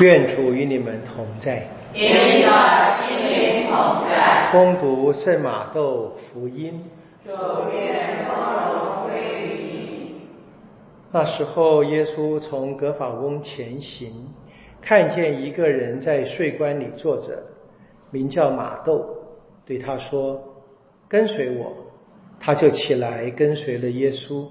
愿主与你们同在。与你的心灵同在。攻读圣马窦福音。主愿光荣归于你。那时候，耶稣从格法翁前行，看见一个人在税关里坐着，名叫马窦，对他说：“跟随我。”他就起来跟随了耶稣。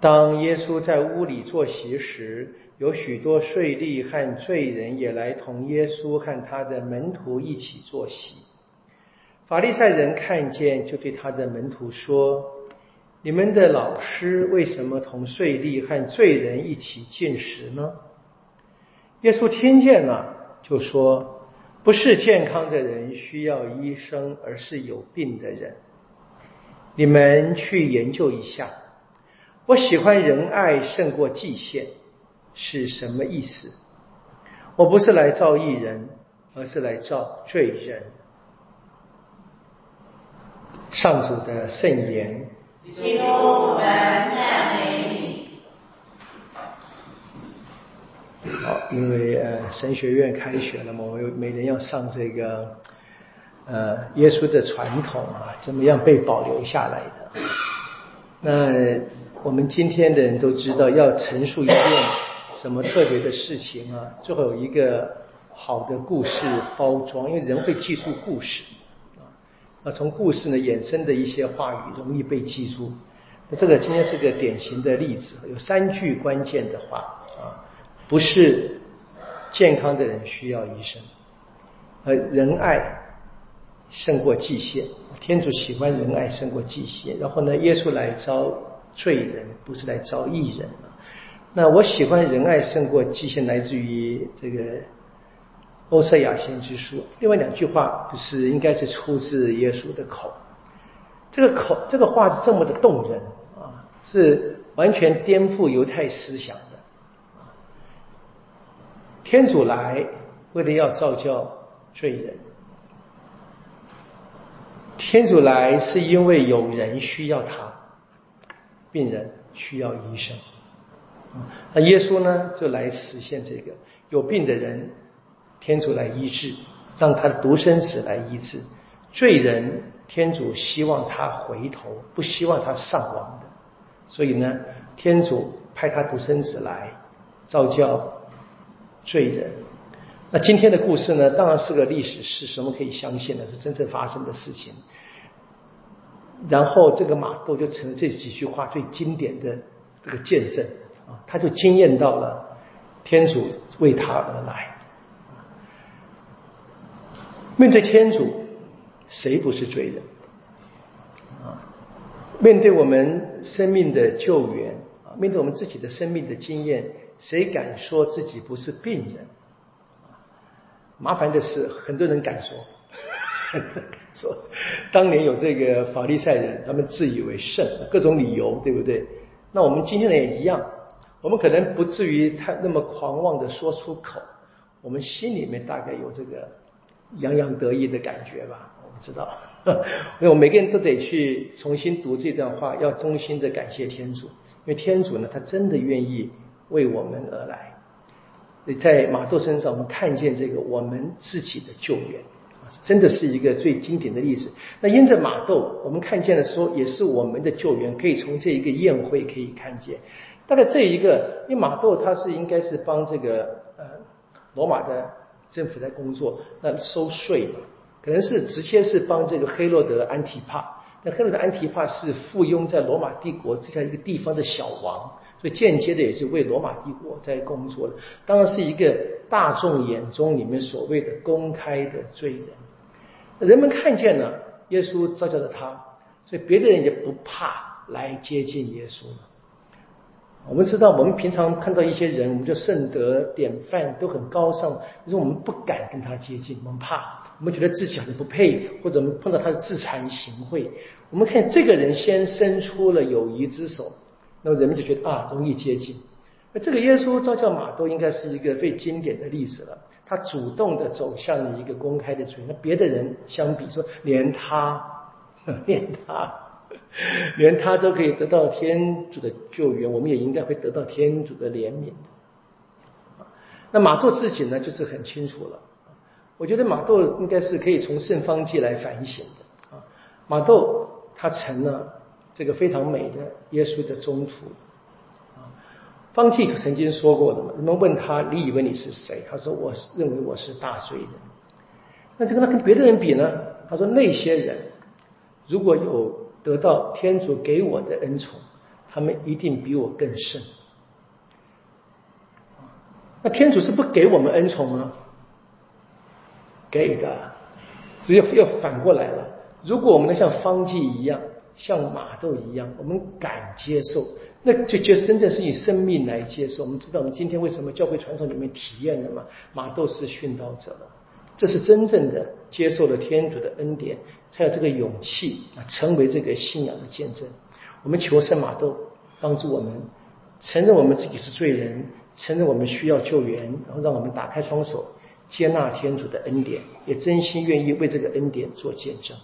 当耶稣在屋里坐席时，有许多税吏和罪人也来同耶稣和他的门徒一起坐席。法利赛人看见，就对他的门徒说：“你们的老师为什么同税吏和罪人一起进食呢？”耶稣听见了，就说：“不是健康的人需要医生，而是有病的人。你们去研究一下。我喜欢仁爱胜过祭献。”是什么意思？我不是来造义人，而是来造罪人。上主的圣言。基督，我们赞美你。好，因为呃神学院开学了嘛，我们每年要上这个呃耶稣的传统啊，怎么样被保留下来的？那我们今天的人都知道，要陈述一件。什么特别的事情啊？最好有一个好的故事包装，因为人会记住故事啊。那从故事呢衍生的一些话语容易被记住。那这个今天是个典型的例子，有三句关键的话啊，不是健康的人需要医生，而仁爱胜过祭献。天主喜欢仁爱胜过祭献。然后呢，耶稣来招罪人，不是来招义人。那我喜欢仁爱胜过祭献，来自于这个欧塞亚先知书。另外两句话不是应该是出自耶稣的口。这个口这个话是这么的动人啊，是完全颠覆犹太思想的。天主来为了要造教罪人，天主来是因为有人需要他，病人需要医生。那耶稣呢，就来实现这个有病的人，天主来医治，让他的独生子来医治罪人，天主希望他回头，不希望他上亡的。所以呢，天主派他独生子来召教罪人。那今天的故事呢，当然是个历史事什么可以相信的是真正发生的事情。然后这个马窦就成了这几句话最经典的这个见证。啊，他就惊艳到了天主为他而来。面对天主，谁不是罪人？啊，面对我们生命的救援啊，面对我们自己的生命的经验，谁敢说自己不是病人？麻烦的是，很多人敢说，说当年有这个法利赛人，他们自以为圣，各种理由，对不对？那我们今天人也一样。我们可能不至于太那么狂妄的说出口，我们心里面大概有这个洋洋得意的感觉吧？我不知道，因为我每个人都得去重新读这段话，要衷心的感谢天主，因为天主呢，他真的愿意为我们而来。在马窦身上，我们看见这个我们自己的救援，真的是一个最经典的例子。那因着马窦，我们看见的时候，也是我们的救援，可以从这一个宴会可以看见。大概这一个，因为马窦他是应该是帮这个呃罗马的政府在工作，那收税嘛，可能是直接是帮这个黑洛德安提帕。那黑洛德安提帕是附庸在罗马帝国这样一个地方的小王，所以间接的也是为罗马帝国在工作的。当然是一个大众眼中里面所谓的公开的罪人，人们看见了耶稣召叫了他，所以别的人也不怕来接近耶稣了。我们知道，我们平常看到一些人，我们就圣德典范都很高尚，可是我们不敢跟他接近，我们怕，我们觉得自己好像不配，或者我们碰到他的自惭形秽。我们看这个人先伸出了友谊之手，那么人们就觉得啊，容易接近。那这个耶稣召叫马都应该是一个最经典的例子了。他主动的走向了一个公开的罪，那别的人相比说，连他，连他。连他都可以得到天主的救援，我们也应该会得到天主的怜悯那马窦自己呢，就是很清楚了。我觉得马窦应该是可以从圣方济来反省的啊。马窦他成了这个非常美的耶稣的中途啊。方济曾经说过的嘛，人们问他你以为你是谁？他说我认为我是大罪人。那这个他跟别的人比呢？他说那些人如果有得到天主给我的恩宠，他们一定比我更甚。那天主是不给我们恩宠吗？给的，只要要反过来了。如果我们能像方济一样，像马窦一样，我们敢接受，那就就真正是以生命来接受。我们知道，我们今天为什么教会传统里面体验的嘛？马窦是殉道者了，这是真正的接受了天主的恩典，才有这个勇气啊，成为这个信仰的见证。我们求圣马窦帮助我们，承认我们自己是罪人，承认我们需要救援，然后让我们打开双手。接纳天主的恩典，也真心愿意为这个恩典做见证。